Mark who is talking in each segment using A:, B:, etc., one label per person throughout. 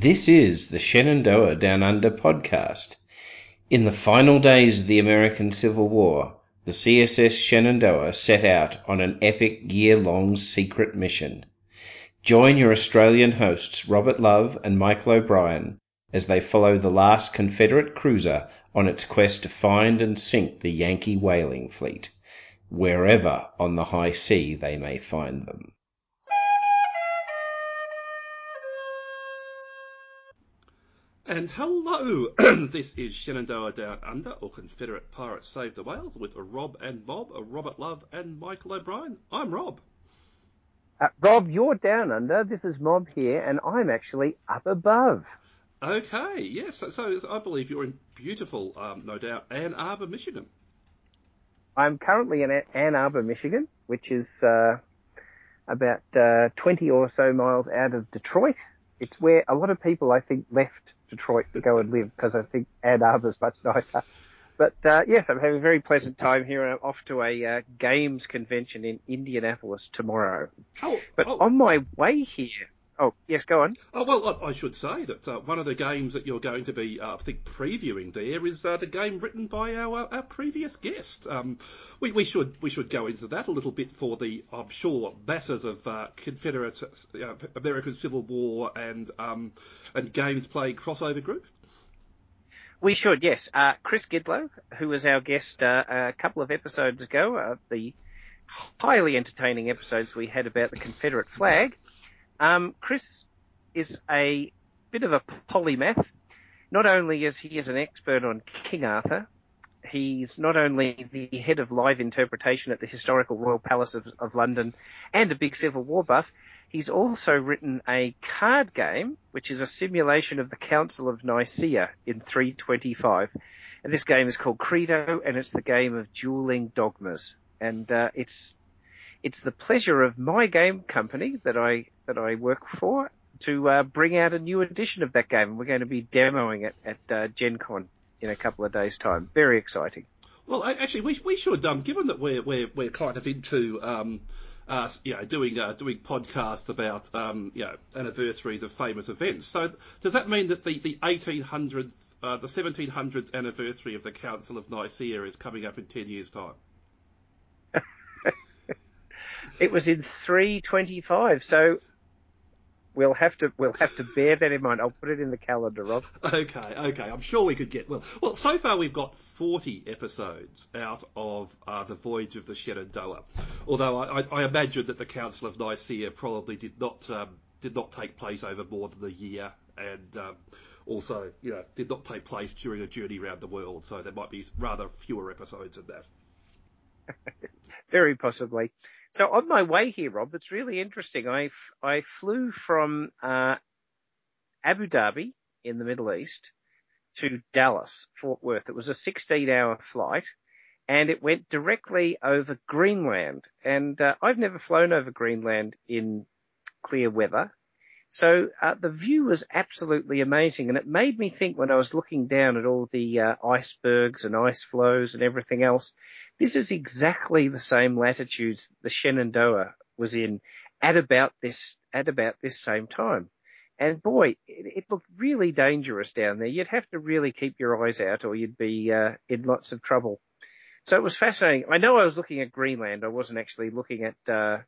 A: This is the Shenandoah Down Under podcast. In the final days of the American Civil War, the CSS Shenandoah set out on an epic year-long secret mission. Join your Australian hosts Robert Love and Michael O'Brien as they follow the last Confederate cruiser on its quest to find and sink the Yankee whaling fleet, wherever on the high sea they may find them.
B: And hello, this is Shenandoah Down Under, or Confederate Pirates Save the Whales, with Rob and Bob, a Robert Love and Michael O'Brien. I'm Rob.
C: Uh, Rob, you're down under. This is Bob here, and I'm actually up above.
B: Okay, yes. So, so I believe you're in beautiful, um, no doubt, Ann Arbor, Michigan.
C: I'm currently in Ann Arbor, Michigan, which is uh, about uh, 20 or so miles out of Detroit. It's where a lot of people, I think, left Detroit to go and live because I think Ann Arbor's much nicer. But uh, yes, I'm having a very pleasant time here. And I'm off to a uh, games convention in Indianapolis tomorrow.
B: Oh,
C: but
B: oh.
C: on my way here, oh yes, go on.
B: Oh well, I should say that uh, one of the games that you're going to be, uh, I think, previewing there is uh, the game written by our our previous guest. Um, we, we should we should go into that a little bit for the I'm sure masses of uh, Confederate American Civil War and um, and games playing crossover group.
C: We should, yes. Uh, Chris Gidlow, who was our guest uh, a couple of episodes ago, uh, the highly entertaining episodes we had about the Confederate flag. Um, Chris is a bit of a polymath. Not only is he is an expert on King Arthur, he's not only the head of live interpretation at the Historical Royal Palace of, of London and a big Civil War buff, He's also written a card game, which is a simulation of the Council of Nicaea in 325. And this game is called Credo, and it's the game of dueling dogmas. And uh, it's it's the pleasure of my game company that I that I work for to uh, bring out a new edition of that game. We're going to be demoing it at uh, Gen Con in a couple of days' time. Very exciting.
B: Well, actually, we we should, um, given that we're we're we're kind of into um, uh, you know, doing uh, doing podcasts about um, you know anniversaries of famous events. So does that mean that the the 1800s, uh, the 1700s anniversary of the Council of Nicaea is coming up in 10 years' time?
C: It was in 325, so we'll have to we'll have to bear that in mind. I'll put it in the calendar, Rob.
B: Okay, okay. I'm sure we could get well. Well, so far we've got 40 episodes out of uh, the Voyage of the Shenandoah. Although I, I, imagine that the Council of Nicaea probably did not um, did not take place over more than a year, and um, also you know did not take place during a journey around the world. So there might be rather fewer episodes than that.
C: Very possibly. So on my way here, Rob, it's really interesting. I, I flew from uh, Abu Dhabi in the Middle East to Dallas, Fort Worth. It was a 16 hour flight and it went directly over Greenland. And uh, I've never flown over Greenland in clear weather. So uh, the view was absolutely amazing, and it made me think when I was looking down at all the uh, icebergs and ice floes and everything else. This is exactly the same latitudes the Shenandoah was in at about this at about this same time. And boy, it, it looked really dangerous down there. You'd have to really keep your eyes out, or you'd be uh, in lots of trouble. So it was fascinating. I know I was looking at Greenland. I wasn't actually looking at uh,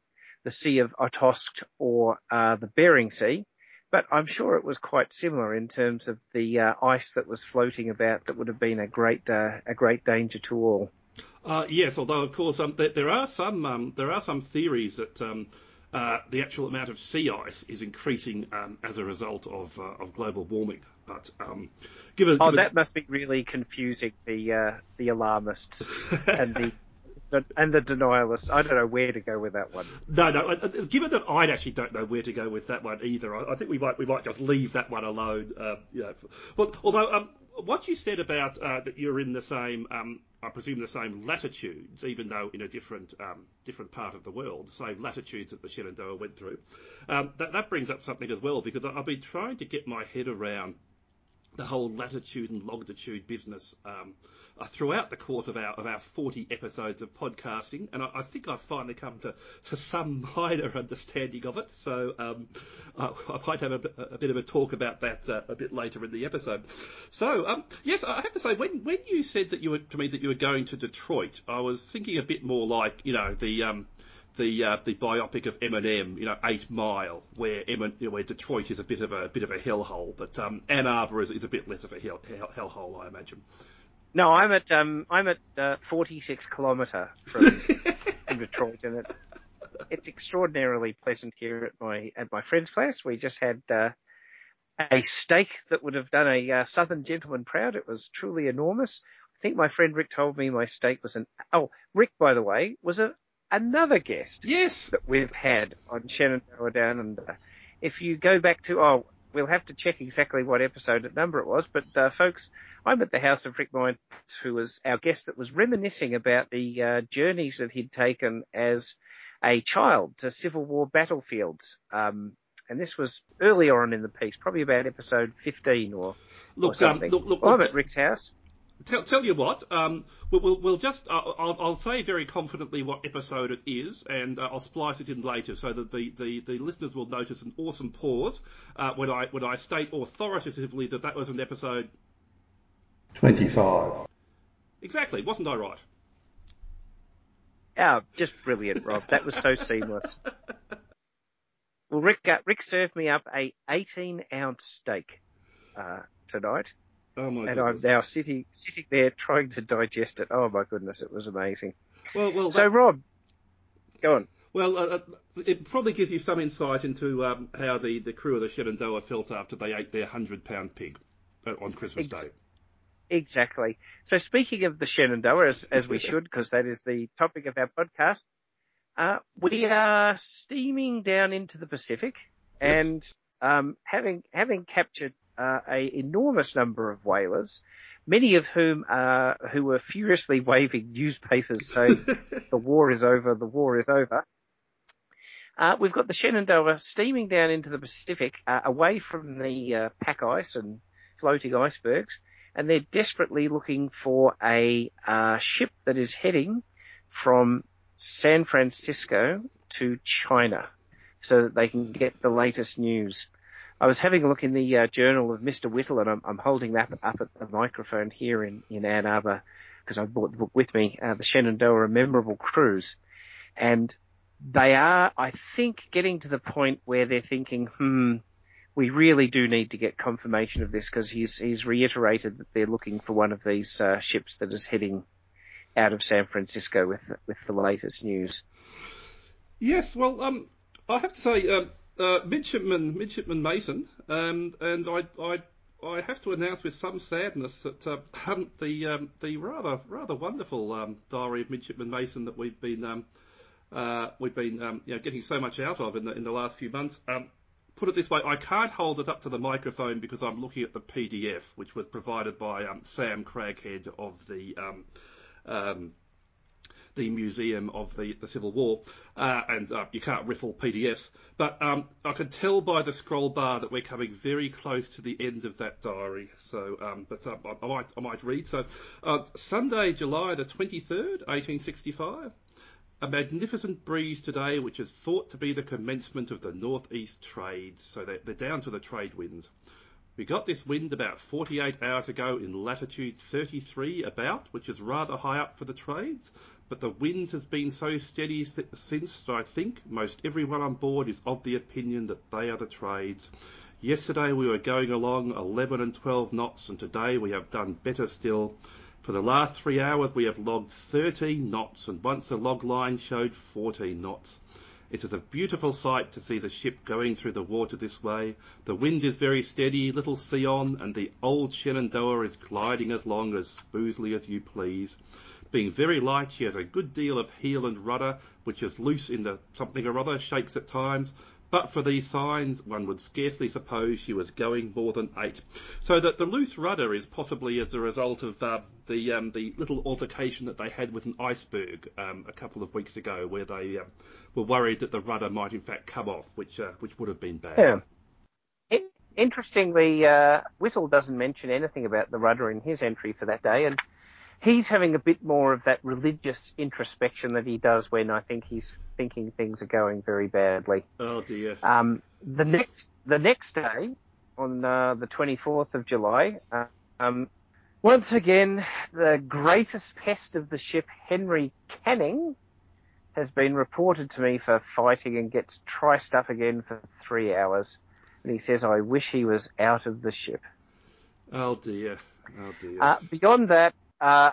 C: the Sea of Okhotsk or uh, the Bering Sea, but I'm sure it was quite similar in terms of the uh, ice that was floating about. That would have been a great uh, a great danger to all.
B: Uh, yes, although of course um, there, there, are some um, there are some theories that um, uh, the actual amount of sea ice is increasing um, as a result of uh, of global warming. But um, given,
C: oh,
B: given...
C: that must be really confusing the uh, the alarmists and the and the denialists. I don't know where to go with that one.
B: No, no. Given that I actually don't know where to go with that one either, I, I think we might we might just leave that one alone. Uh, you know, but although um, what you said about uh, that you're in the same, um, I presume the same latitudes, even though in a different um, different part of the world, the same latitudes that the Shenandoah went through. Um, that, that brings up something as well because I've been trying to get my head around the whole latitude and longitude business um, uh, throughout the course of our of our 40 episodes of podcasting, and I, I think I've finally come to, to some minor understanding of it. So um, I, I might have a, a, bit of a talk about that uh, a bit later in the episode. So um, yes, I have to say when when you said that you were to me that you were going to Detroit, I was thinking a bit more like you know the um, the uh, the biopic of Eminem, you know, Eight Mile, where Emin, you know, where Detroit is a bit of a, bit of a hellhole, but um, Ann Arbor is, is a bit less of a hell, hell, hellhole, I imagine.
C: No, I'm at um, I'm at uh, 46 kilometre from, from Detroit, and it's it's extraordinarily pleasant here at my at my friend's place. We just had uh, a steak that would have done a uh, Southern gentleman proud. It was truly enormous. I think my friend Rick told me my steak was an oh Rick by the way was a another guest.
B: Yes.
C: That we've had on Shenandoah Down Under. If you go back to, oh, we'll have to check exactly what episode and number it was, but uh, folks, I'm at the house of Rick Mines, who was our guest that was reminiscing about the uh, journeys that he'd taken as a child to Civil War battlefields. Um, and this was earlier on in the piece, probably about episode 15 or,
B: look,
C: or something.
B: Um, look, look,
C: well, I'm at Rick's house.
B: Tell, tell you what, um, we'll, we'll just, uh, I'll, I'll, say very confidently what episode it is, and uh, I'll splice it in later so that the, the, the listeners will notice an awesome pause uh, when I when I state authoritatively that that was an episode
D: 25.
B: Exactly, wasn't I right?
C: Oh, just brilliant, Rob. That was so seamless. Well, Rick, uh, Rick served me up a 18 ounce steak uh, tonight.
B: Oh my
C: and
B: goodness.
C: I'm now sitting sitting there trying to digest it. Oh my goodness, it was amazing.
B: Well, well.
C: So
B: that,
C: Rob, go on.
B: Well, uh, uh, it probably gives you some insight into um, how the, the crew of the Shenandoah felt after they ate their hundred pound pig uh, on Christmas
C: Ex-
B: Day.
C: Exactly. So speaking of the Shenandoah, as, as we should, because that is the topic of our podcast, uh, we are steaming down into the Pacific,
B: Yes.
C: and um, having having captured uh, a enormous number of whalers, many of whom uh, who were furiously waving newspapers saying the war is over, the war is over. Uh, we've got the Shenandoah steaming down into the Pacific, uh, away from the uh, pack ice and floating icebergs, and they're desperately looking for a uh, ship that is heading from San Francisco to China, so that they can get the latest news. I was having a look in the uh, journal of Mr. Whittle, and I'm, I'm holding that up at the microphone here in, in Ann Arbor because I brought the book with me, uh, the Shenandoah A Memorable Cruise. And they are, I think, getting to the point where they're thinking, hmm, we really do need to get confirmation of this because he's, he's reiterated that they're looking for one of these uh, ships that is heading out of San Francisco with, with the latest news.
B: Yes, well, um, I have to say, um, uh, Midshipman Midshipman Mason, um, and I, I I have to announce with some sadness that uh, um, the um, the rather rather wonderful um, diary of Midshipman Mason that we've been um, uh, we've been um, you know, getting so much out of in the in the last few months. Um, put it this way, I can't hold it up to the microphone because I'm looking at the PDF, which was provided by Sam Craghead of the the Museum of the, the Civil War, uh, and uh, you can't riffle PDFs. But um, I can tell by the scroll bar that we're coming very close to the end of that diary. So, um, but uh, I, I might I might read. So, uh, Sunday, July the 23rd, 1865. A magnificent breeze today, which is thought to be the commencement of the northeast trades. So they're, they're down to the trade winds. We got this wind about 48 hours ago in latitude 33 about, which is rather high up for the trades, but the wind has been so steady since that I think most everyone on board is of the opinion that they are the trades. Yesterday we were going along 11 and 12 knots, and today we have done better still. For the last three hours we have logged 13 knots, and once the log line showed 14 knots. It is a beautiful sight to see the ship going through the water this way. The wind is very steady, little sea on, and the old Shenandoah is gliding as along as smoothly as you please. Being very light, she has a good deal of heel and rudder, which is loose in the something or other, shakes at times. But for these signs, one would scarcely suppose she was going more than eight. So that the loose rudder is possibly as a result of uh, the um, the little altercation that they had with an iceberg um, a couple of weeks ago, where they um, were worried that the rudder might in fact come off, which uh, which would have been bad.
C: Yeah. interestingly, uh, Whittle doesn't mention anything about the rudder in his entry for that day, and he's having a bit more of that religious introspection that he does when I think he's thinking things are going very badly.
B: Oh dear.
C: Um, the next the next day, on uh, the 24th of July, uh, um, once again, the greatest pest of the ship, Henry Canning, has been reported to me for fighting and gets triced up again for three hours. And he says, I wish he was out of the ship.
B: Oh dear. Oh dear.
C: Uh, beyond that, uh,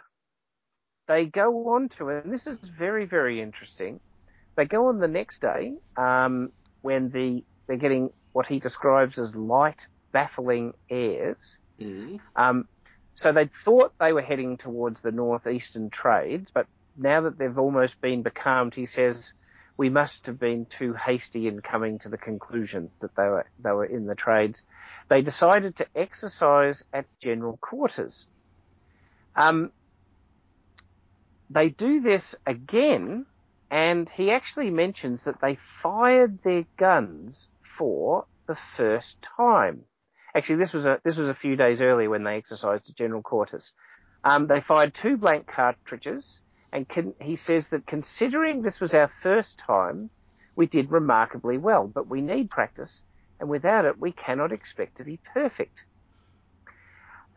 C: they go on to, and this is very, very interesting. They go on the next day um, when the they're getting what he describes as light, baffling airs.
B: Mm.
C: Um, so they thought they were heading towards the northeastern trades, but now that they've almost been becalmed, he says we must have been too hasty in coming to the conclusion that they were they were in the trades. They decided to exercise at general quarters. Um, they do this again, and he actually mentions that they fired their guns for the first time. Actually, this was a this was a few days earlier when they exercised at general quarters. Um, they fired two blank cartridges, and con- he says that considering this was our first time, we did remarkably well. But we need practice, and without it, we cannot expect to be perfect.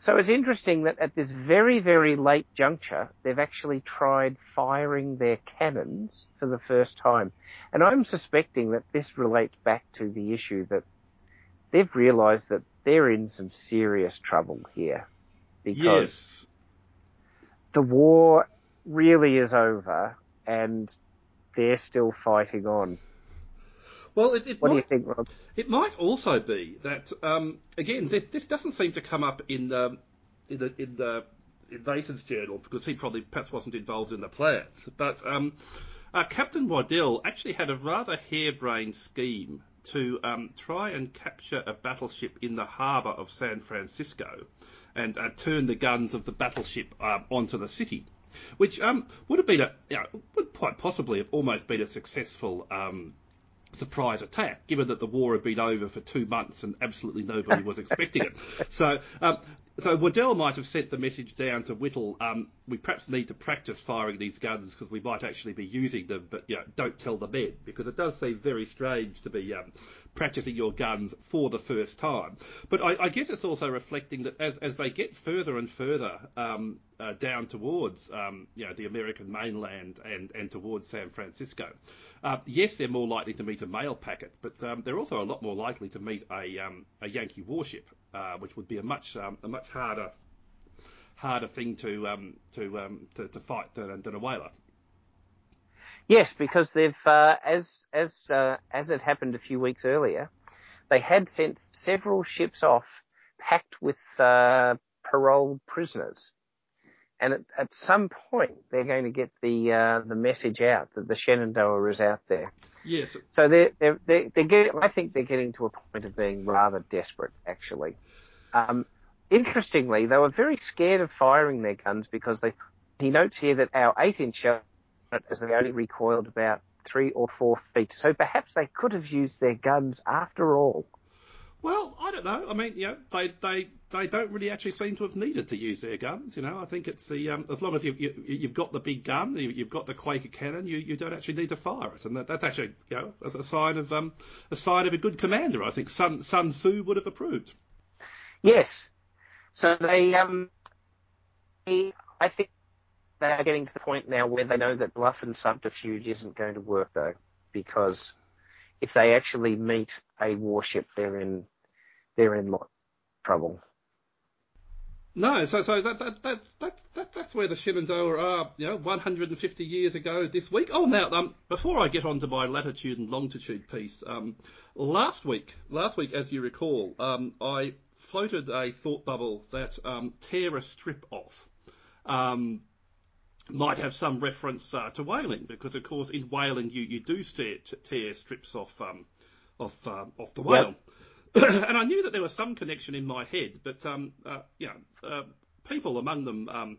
C: So it's interesting that at this very, very late juncture, they've actually tried firing their cannons for the first time. And I'm suspecting that this relates back to the issue that they've realized that they're in some serious trouble here. Because
B: Yes.
C: the war really is over and they're still fighting on.
B: Well, it, it
C: What do you
B: might,
C: think, Rob?
B: it might also be that um, again this, this doesn't seem to come up in the in the in the in Nathan's journal because he probably perhaps wasn't involved in the plans. But um, uh, Captain Waddell actually had a rather harebrained scheme to um, try and capture a battleship in the harbour of San Francisco and uh, turn the guns of the battleship um, onto the city, which um, would have been a you know, would quite possibly have almost been a successful um, surprise attack, given that the war had been over for two months and absolutely nobody was expecting it. So, um, so Waddell might have sent the message down to Whittle. Um, we perhaps need to practice firing these guns because we might actually be using them, but you know, don't tell the men because it does seem very strange to be um, practicing your guns for the first time. But I, I guess it's also reflecting that as as they get further and further um, uh, down towards um, you know the American mainland and and towards San Francisco, uh, yes, they're more likely to meet a mail packet, but um, they're also a lot more likely to meet a um, a Yankee warship, uh, which would be a much um, a much harder harder thing to um, to, to to fight than, than a whaler.
C: Yes, because they've, uh, as as uh, as it happened a few weeks earlier, they had sent several ships off packed with uh, paroled prisoners, and at, at some point they're going to get the uh, the message out that the Shenandoah is out there.
B: Yes,
C: So they're they're they're, they're getting. I think they're getting to a point of being rather desperate, actually. Um, interestingly, they were very scared of firing their guns because they. He notes here that our eight-inch as they only recoiled about three or four feet. So perhaps they could have used their guns after all.
B: Well, I don't know. I mean, you know, they they they don't really actually seem to have needed to use their guns. You know, I think it's the um, as long as you, you you've got the big gun, you, you've got the Quaker cannon, you, you don't actually need to fire it, and that, that's actually you know as a sign of um a sign of a good commander. I think Sun Sun Tzu would have approved.
C: Yes. So they, um, they- I think they are getting to the point now where they know that bluff and subterfuge isn't going to work though, because if they actually meet a warship, they're in, they're in lot trouble.
B: No, so so that that that that's that, that's where the Shenandoah are. You know, 150 years ago this week. Oh, now um, before I get on to my latitude and longitude piece, um, last week, last week, as you recall, um, I floated a thought bubble that um, tear a strip off. Um, might have some reference uh, to whaling because, of course, in whaling you, you do tear, tear strips off um, off um, off the whale. and I knew that there was some connection in my head, but um, uh, you know, uh, people among them um,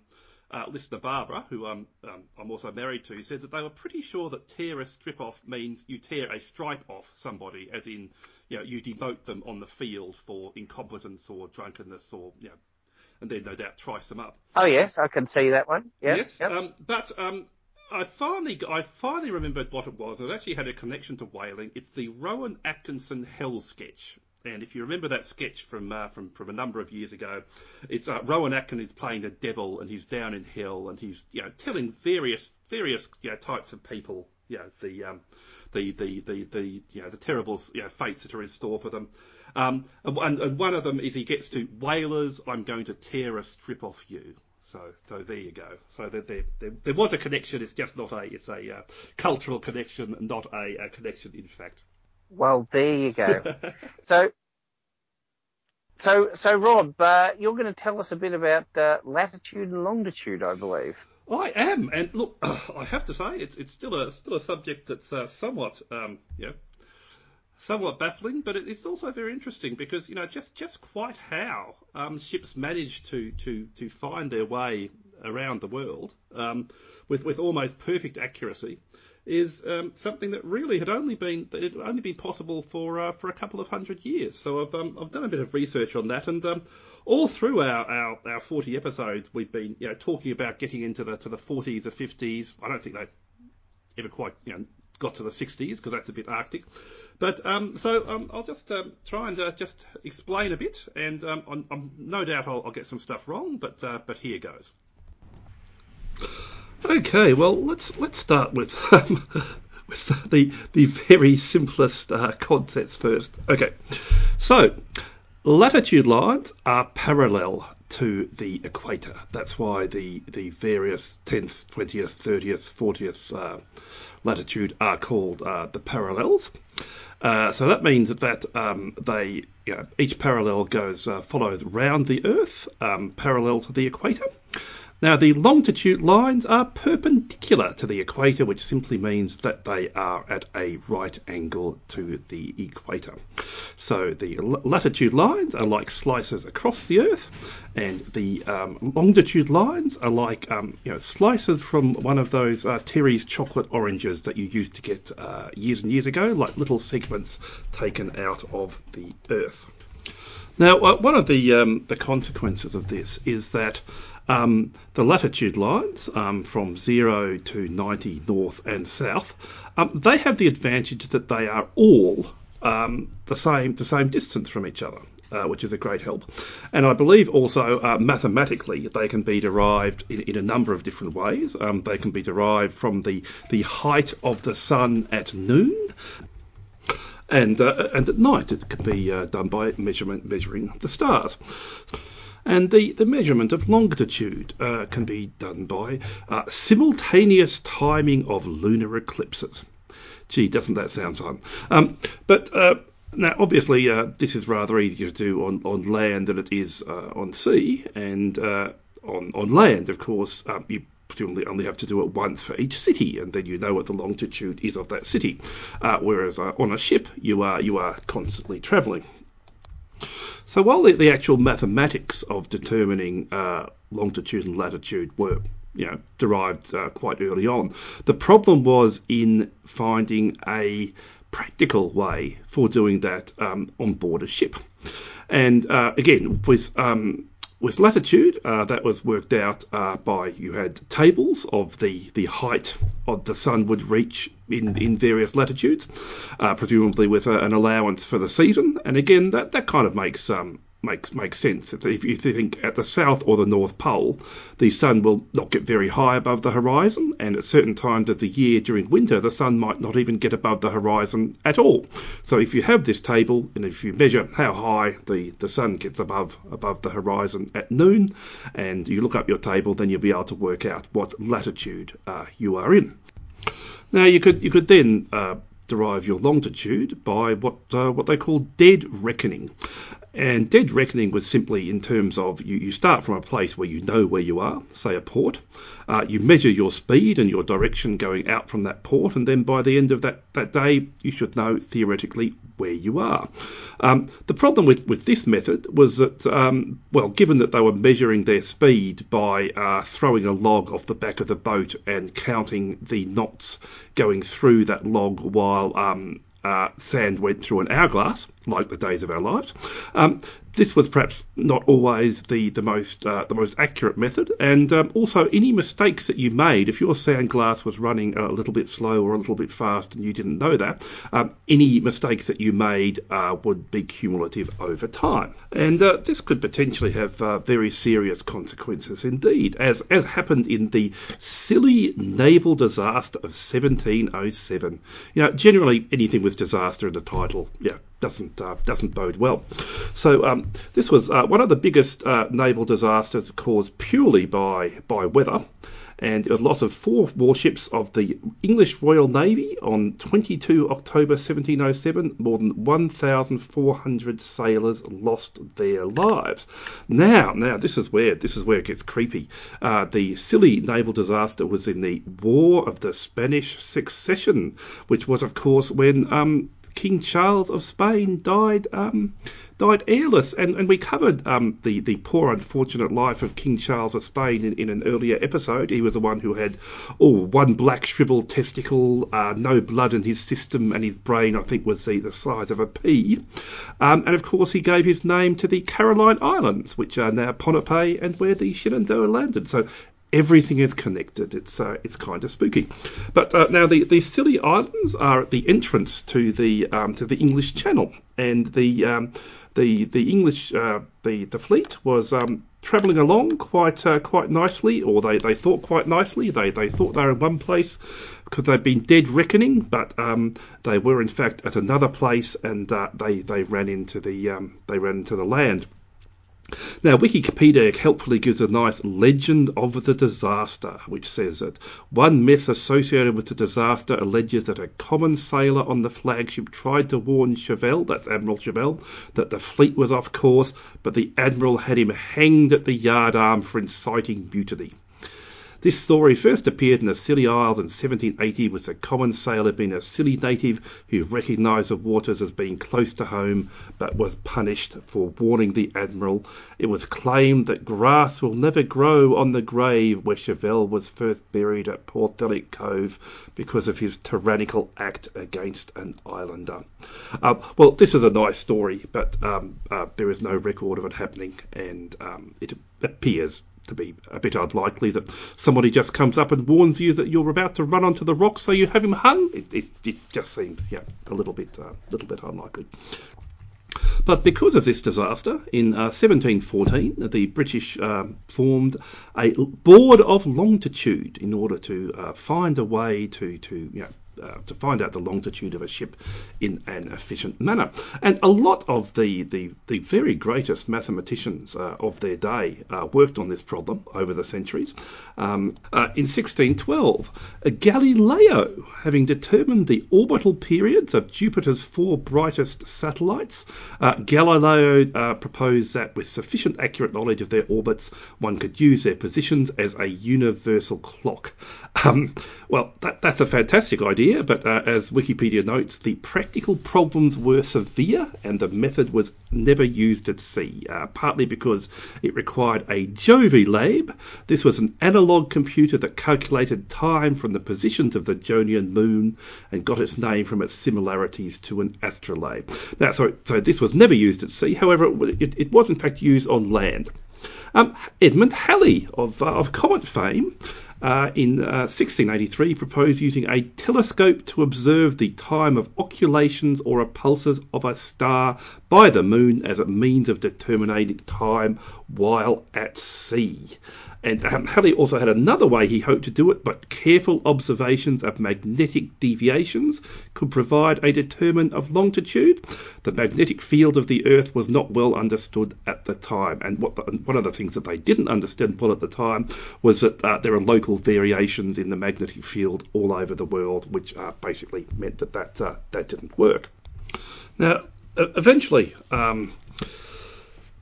B: uh, listener Barbara, who um, um, I'm also married to, said that they were pretty sure that tear a strip off means you tear a stripe off somebody, as in you know you demote them on the field for incompetence or drunkenness or you know, and then no doubt trice them up.
C: Oh yes, I can see that one. Yep,
B: yes,
C: yep.
B: Um, but um, I finally I finally remembered what it was. It actually had a connection to whaling. It's the Rowan Atkinson Hell sketch. And if you remember that sketch from uh, from from a number of years ago, it's uh, Rowan Atkinson is playing the devil and he's down in hell and he's you know telling various various you know, types of people you know the um, the, the, the, the, you know, the terrible you know, fates that are in store for them. Um, and, and one of them is he gets to whalers, I'm going to tear a strip off you. So, so there you go. So there, there, there, there was a connection. It's just not a, it's a uh, cultural connection, not a, a connection in fact.
C: Well, there you go. so, so, so Rob, uh, you're going to tell us a bit about uh, latitude and longitude, I believe.
B: I am, and look, I have to say it's it's still a still a subject that's uh, somewhat um, you know, somewhat baffling, but it's also very interesting because you know just just quite how um, ships manage to to to find their way around the world um, with with almost perfect accuracy is um, something that really had only been that had only been possible for uh, for a couple of hundred years. So I've um, I've done a bit of research on that, and um, all through our, our, our 40 episodes, we've been you know talking about getting into the to the 40s or 50s. I don't think they ever quite you know got to the 60s because that's a bit arctic. But um, so um, I'll just um, try and uh, just explain a bit, and um, I'm, I'm, no doubt I'll, I'll, get some stuff wrong, but uh, but here goes. Okay, well let's let's start with um, with the the very simplest uh, concepts first. Okay, so latitude lines are parallel to the equator. That's why the the various tenth, twentieth, thirtieth, fortieth uh, latitude are called uh, the parallels. Uh, so that means that um, they you know, each parallel goes uh, follows round the Earth, um, parallel to the equator. Now, the longitude lines are perpendicular to the equator, which simply means that they are at a right angle to the equator. So the latitude lines are like slices across the Earth, and the um, longitude lines are like um, you know slices from one of those uh, Terry's chocolate oranges that you used to get uh, years and years ago, like little segments taken out of the Earth. Now, uh, one of the um, the consequences of this is that um, the latitude lines um, from 0 to 90 north and south, um, they have the advantage that they are all um, the same the same distance from each other. Uh, which is a great help. And I believe also uh, mathematically they can be derived in, in, a number of different ways. Um, they can be derived from the, the height of the sun at noon. And, uh, and at night it can be uh, done by measurement, measuring the stars. And the, the measurement of longitude uh, can be done by uh, simultaneous timing of lunar eclipses. Gee, doesn't that sound fun? Um, but uh, now, obviously, uh, this is rather easier to do on, on land than it is uh, on sea. And uh, on, on land, of course, um, you presumably only have to do it once for each city, and then you know what the longitude is of that city. Uh, whereas uh, on a ship, you are you are constantly travelling. So while the, the actual mathematics of determining uh, longitude and latitude were you know, derived uh, quite early on, the problem was in finding a practical way for doing that um, on board a ship. And uh, again, with um, with latitude, uh, that was worked out uh, by you had tables of the, the height of the sun would reach in, in various latitudes, uh, presumably with a, an allowance for the season. And again, that, that kind of makes um, makes makes sense. If you think at the south or the north pole, the sun will not get very high above the horizon, and at certain times of the year during winter, the sun might not even get above the horizon at all. So if you have this table, and if you measure how high the, the sun gets above above the horizon at noon, and you look up your table, then you'll be able to work out what latitude uh, you are in. Now you could you could then uh, derive your longitude by what uh, what they call dead reckoning. And dead reckoning was simply in terms of you, you start from a place where you know where you are, say a port. Uh, you measure your speed and your direction going out from that port, and then by the end of that, that day, you should know theoretically where you are. Um, the problem with, with this method was that, um, well, given that they were measuring their speed by uh, throwing a log off the back of the boat and counting the knots going through that log while um, uh, sand went through an hourglass, like the days of our lives. Um, this was perhaps not always the the most uh, the most accurate method, and um, also any mistakes that you made, if your sand glass was running a little bit slow or a little bit fast, and you didn't know that, um, any mistakes that you made uh, would be cumulative over time, and uh, this could potentially have uh, very serious consequences indeed, as as happened in the Scilly naval disaster of 1707. You know, generally anything with disaster in the title, yeah, doesn't uh, doesn't bode well. So um, this was uh, one of the biggest uh, naval disasters caused purely by by weather, and it was loss of four warships of the English Royal Navy on 22 October 1707. More than 1,400 sailors lost their lives. Now, now this is where this is where it gets creepy. Uh, the Scilly naval disaster was in the War of the Spanish Succession, which was, of course, when um, King Charles of Spain died um, died heirless, and, and we covered um, the the poor unfortunate life of King Charles of Spain in, in an earlier episode. He was the one who had oh one black shriveled testicle, uh, no blood in his system, and his brain I think was the, the size of a pea. Um, and of course he gave his name to the Caroline Islands, which are now Ponape and where the Shenandoah landed. So everything is connected. It's uh, it's kind of spooky. But uh, now the, the Scilly Islands are at the entrance to the um, to the English Channel, and the um, the the English uh, the the fleet was um, travelling along quite uh, quite nicely, or they, they thought quite nicely. They they thought they were in one place because they'd been dead reckoning, but um, they were in fact at another place, and uh, they they ran into the um, they ran into the land. Now, Wikipedia helpfully gives a nice legend of the disaster, which says that one myth associated with the disaster alleges that a common sailor on the flagship tried to warn Shovell, that's Admiral Shovell, that the fleet was off course, but the Admiral had him hanged at the yardarm for inciting mutiny. This story first appeared in the Scilly Isles in 1780 with the common sailor being a Scilly native who recognised the waters as being close to home but was punished for warning the Admiral. It was claimed that grass will never grow on the grave where Shovell was first buried at Porthellick Cove because of his tyrannical act against an islander. Uh, well, this is a nice story, but um, uh, there is no record of it happening, and um, it appears to be a bit unlikely that somebody just comes up and warns you that you're about to run onto the rocks, so you have him hung. It, it, it just seems, yeah, a little bit, a uh, little bit unlikely. But because of this disaster, in uh, 1714, the British uh, formed a board of longitude in order to uh, find a way to, to you know, uh, to find out the longitude of a ship in an efficient manner. And a lot of the, the, the very greatest mathematicians uh, of their day uh, worked on this problem over the centuries. Um, uh, in 1612, Galileo, having determined the orbital periods of Jupiter's four brightest satellites, uh, Galileo proposed that with sufficient accurate knowledge of their orbits, one could use their positions as a universal clock. Um, well, that, that's a fantastic idea, but uh, as Wikipedia notes, the practical problems were severe and the method was never used at sea, uh, partly because it required a Jovilabe. This was an analog computer that calculated time from the positions of the Jovian moon and got its name from its similarities to an astrolabe. Now, so, so this was never used at sea, however, it, it was in fact used on land. Um, Edmund Halley of, uh, of Comet fame uh, in uh, 1683 proposed using a telescope to observe the time of occultations or appulses of a star by the moon as a means of determining time while at sea. And um, Halley also had another way he hoped to do it, but careful observations of magnetic deviations could provide a determinant of longitude. The magnetic field of the Earth was not well understood at the time, and what the, one of the things that they didn't understand well at the time was that uh, there are local variations in the magnetic field all over the world, which uh, basically meant that that, uh, that didn't work. Now, eventually, um,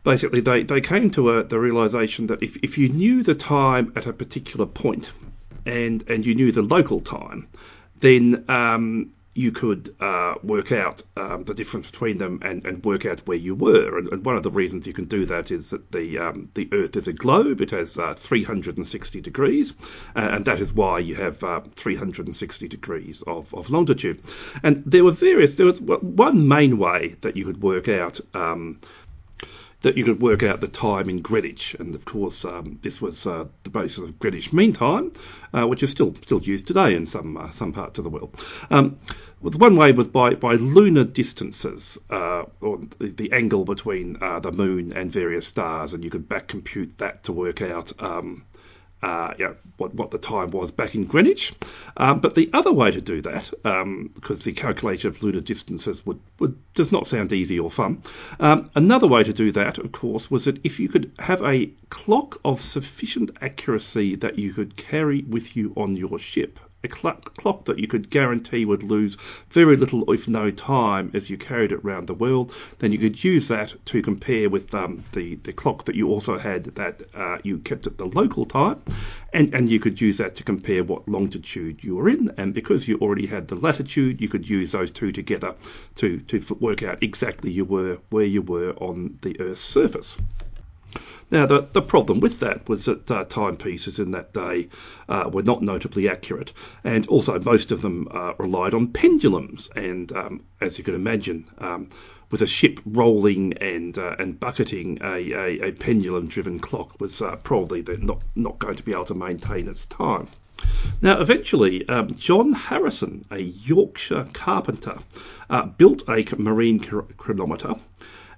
B: basically, they, they came to a, the realization that if, if you knew the time at a particular point and, and you knew the local time, then um, you could uh, work out um, the difference between them and, and work out where you were. And, and, one of the reasons you can do that is that the um, the Earth is a globe. It has uh, 360 degrees, uh, and that is why you have uh, 360 degrees of, of longitude. And there were various. There was one main way that you could work out. Um, that you could work out the time in Greenwich. And of course, um, this was uh, the basis of Greenwich Mean Time, uh, which is still still used today in some uh, some parts of the world. Um, well, one way was by, by lunar distances, uh, or the, the, angle between uh, the moon and various stars, and you could back compute that to work out um, uh, you know, what, what the time was back in Greenwich. Um, but the other way to do that, um, because the calculation of lunar distances would, would, does not sound easy or fun, um, another way to do that, of course, was that if you could have a clock of sufficient accuracy that you could carry with you on your ship, a clock that you could guarantee would lose very little, if no time, as you carried it around the world, then you could use that to compare with um, the, the clock that you also had that uh, you kept at the local time, and, and you could use that to compare what longitude you were in. And because you already had the latitude, you could use those two together to, to work out exactly you were where you were on the Earth's surface. Now, the, the problem with that was that uh, timepieces in that day uh, were not notably accurate, and also most of them uh, relied on pendulums. And um, as you can imagine, um, with a ship rolling and uh, and bucketing, a, a, a pendulum-driven clock was uh, probably not not going to be able to maintain its time. Now, eventually, um, John Harrison, a Yorkshire carpenter, uh, built a marine chronometer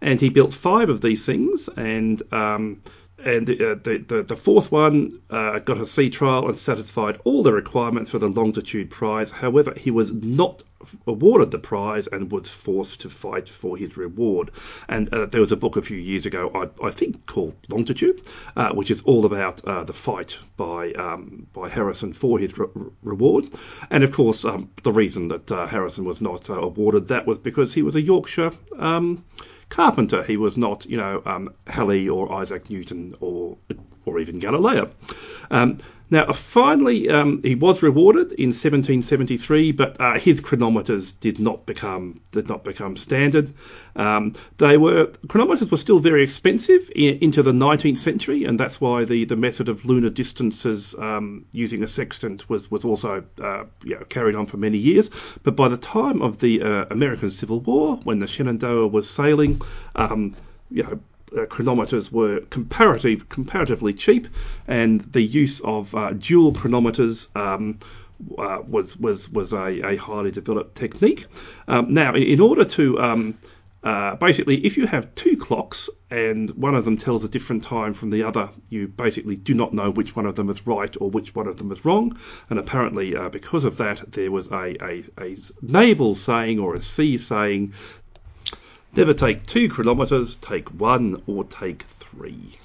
B: and he built five of these things, and um, and uh, the, the, the fourth one uh, got a sea trial and satisfied all the requirements for the longitude prize. However, he was not awarded the prize and was forced to fight for his reward. And uh, there was a book a few years ago, I, I think, called Longitude, uh, which is all about uh, the fight by um, by Harrison for his re- reward. And of course, um, the reason that uh, Harrison was not awarded that was because he was a Yorkshire. Um, carpenter. He was not, you know, um, Halley or Isaac Newton or or even Galileo. Um, now, finally, um, he was rewarded in 1773, but uh, his chronometers did not become did not become standard. Um, they were chronometers were still very expensive in, into the 19th century, and that's why the, the method of lunar distances um, using a sextant was was also uh, you know, carried on for many years. But by the time of the uh, American Civil War, when the Shenandoah was sailing, um, you know, uh, chronometers were comparative, comparatively cheap, and the use of uh, dual chronometers um, uh, was was was a, a, highly developed technique. Um, now, in, in, order to um, uh, basically, if you have two clocks and one of them tells a different time from the other, you basically do not know which one of them is right or which one of them is wrong. And apparently, uh, because of that, there was a, a, a naval saying or a sea saying Never take two chronometers, take one or take three.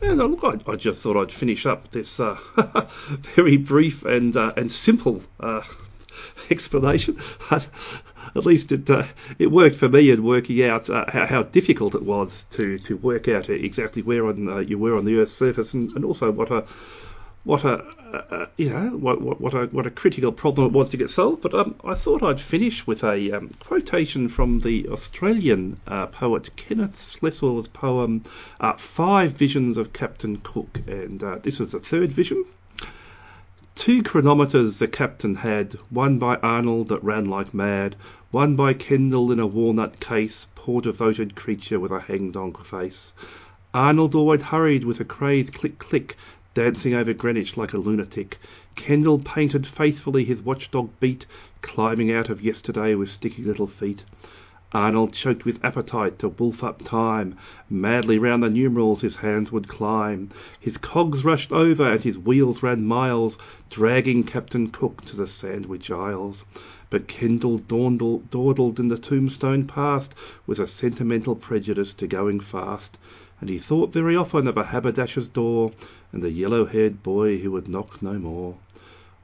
B: And uh, look, I, I, just thought I'd finish up this uh, very brief and uh, and simple uh, explanation. At least it uh, it worked for me in working out uh, how, how, difficult it was to, to work out exactly where on you were on the Earth's surface, and, and also what a what a uh, you know what, what, what, a what a critical problem it was to get solved. But um, I thought I'd finish with a um, quotation from the Australian uh, poet Kenneth Slessor's poem uh, Five Visions of Captain Cook, and uh, this is the third vision. Two chronometers the captain had, one by Arnold that ran like mad, one by Kendall in a walnut case, poor devoted creature with a hangdog face. Arnold always hurried with a crazed click click dancing over Greenwich like a lunatic. Kendall painted faithfully his watchdog beat, climbing out of yesterday with sticky little feet. Arnold choked with appetite to wolf up time. Madly round the numerals his hands would climb. His cogs rushed over and his wheels ran miles, dragging Captain Cook to the Sandwich Isles. But Kendall dawdled in the tombstone past with a sentimental prejudice to going fast and he thought very often of a haberdasher's door and a yellow-haired boy who would knock no more.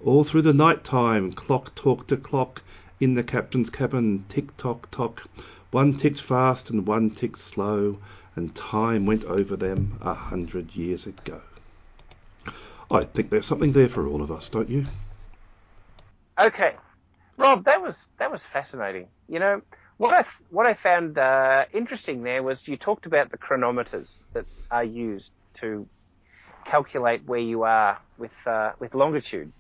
B: All through the night time clock talked to clock in the captain's cabin, tick tock tock, One ticked fast and one ticked slow, and time went over them a hundred years ago. I think there's something there for all of us, don't you?
C: Okay, Rob, that was that was fascinating. You know what I what I found uh, interesting there was you talked about the chronometers that are used to calculate where you are with uh, with longitude.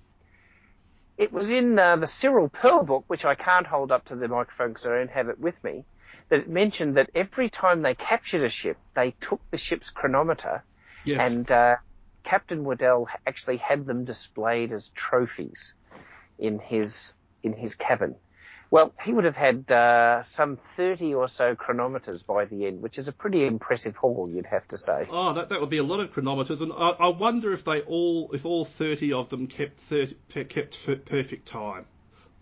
C: It was in uh, the Cyril Pearl book, which I can't hold up to the microphone because I don't have it with me, that it mentioned that every time they captured a ship, they took the ship's chronometer
B: Yes.
C: and uh, Captain Waddell actually had them displayed as trophies in his in his cabin. Well, he would have had uh, some 30 or so chronometers by the end, which is a pretty impressive haul, you'd have to say.
B: Oh, that, that would be a lot of chronometers, and I, I wonder if they all, if all thirty of them kept 30, pe- kept perfect time.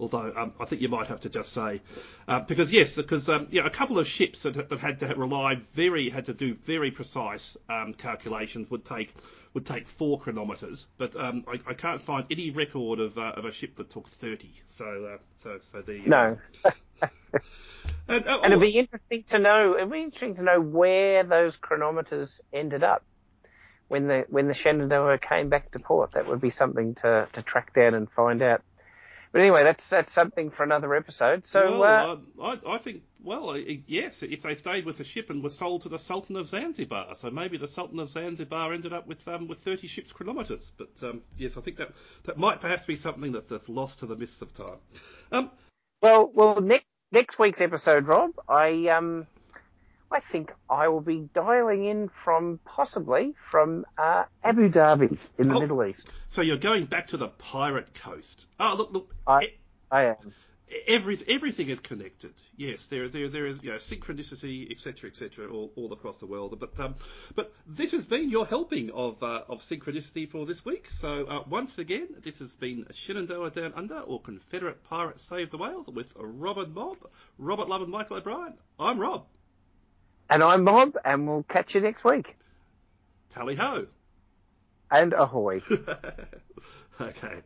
B: Although um, I think you might have to just say, uh, because yes, because um, yeah, a couple of ships that, that had to rely very had to do very precise um, calculations would take would take four chronometers, but um, I, I can't find any record of uh, of a ship that took thirty. So uh, so so the
C: No.
B: and, uh,
C: And it'd be interesting to know, it'd be interesting to know where those chronometers ended up when the, when the Shenandoah came back to port. That would be something to, to track down and find out. But anyway, that's, that's something for another episode. So,
B: well,
C: uh,
B: I, I think, well, yes, if they stayed with the ship and were sold to the Sultan of Zanzibar, so maybe the Sultan of Zanzibar ended up with um, with 30 ships chronometers. But um, yes, I think that that might perhaps be something that's, that's lost to the mists of time. Um,
C: well, well, next, next week's episode, Rob, I, um, I think I will be dialing in from possibly from, uh, Abu Dhabi in the
B: Oh.
C: Middle East.
B: so you're going back to the pirate coast. Oh, look, look.
C: I-
B: e-
C: I am.
B: Every, everything is connected. Yes, there, there, there is you know, synchronicity, etc., etc., all, all across the world. But, um, but this has been your helping of, uh, of synchronicity for this week. So uh, once again, this has been Shenandoah Down Under or Confederate Pirates Save the Whales with Robert Mob, Robert Love, and Michael O'Brien. I'm Rob.
C: And I'm Bob, and we'll catch you next week.
B: Tally ho.
C: And ahoy.
B: okay.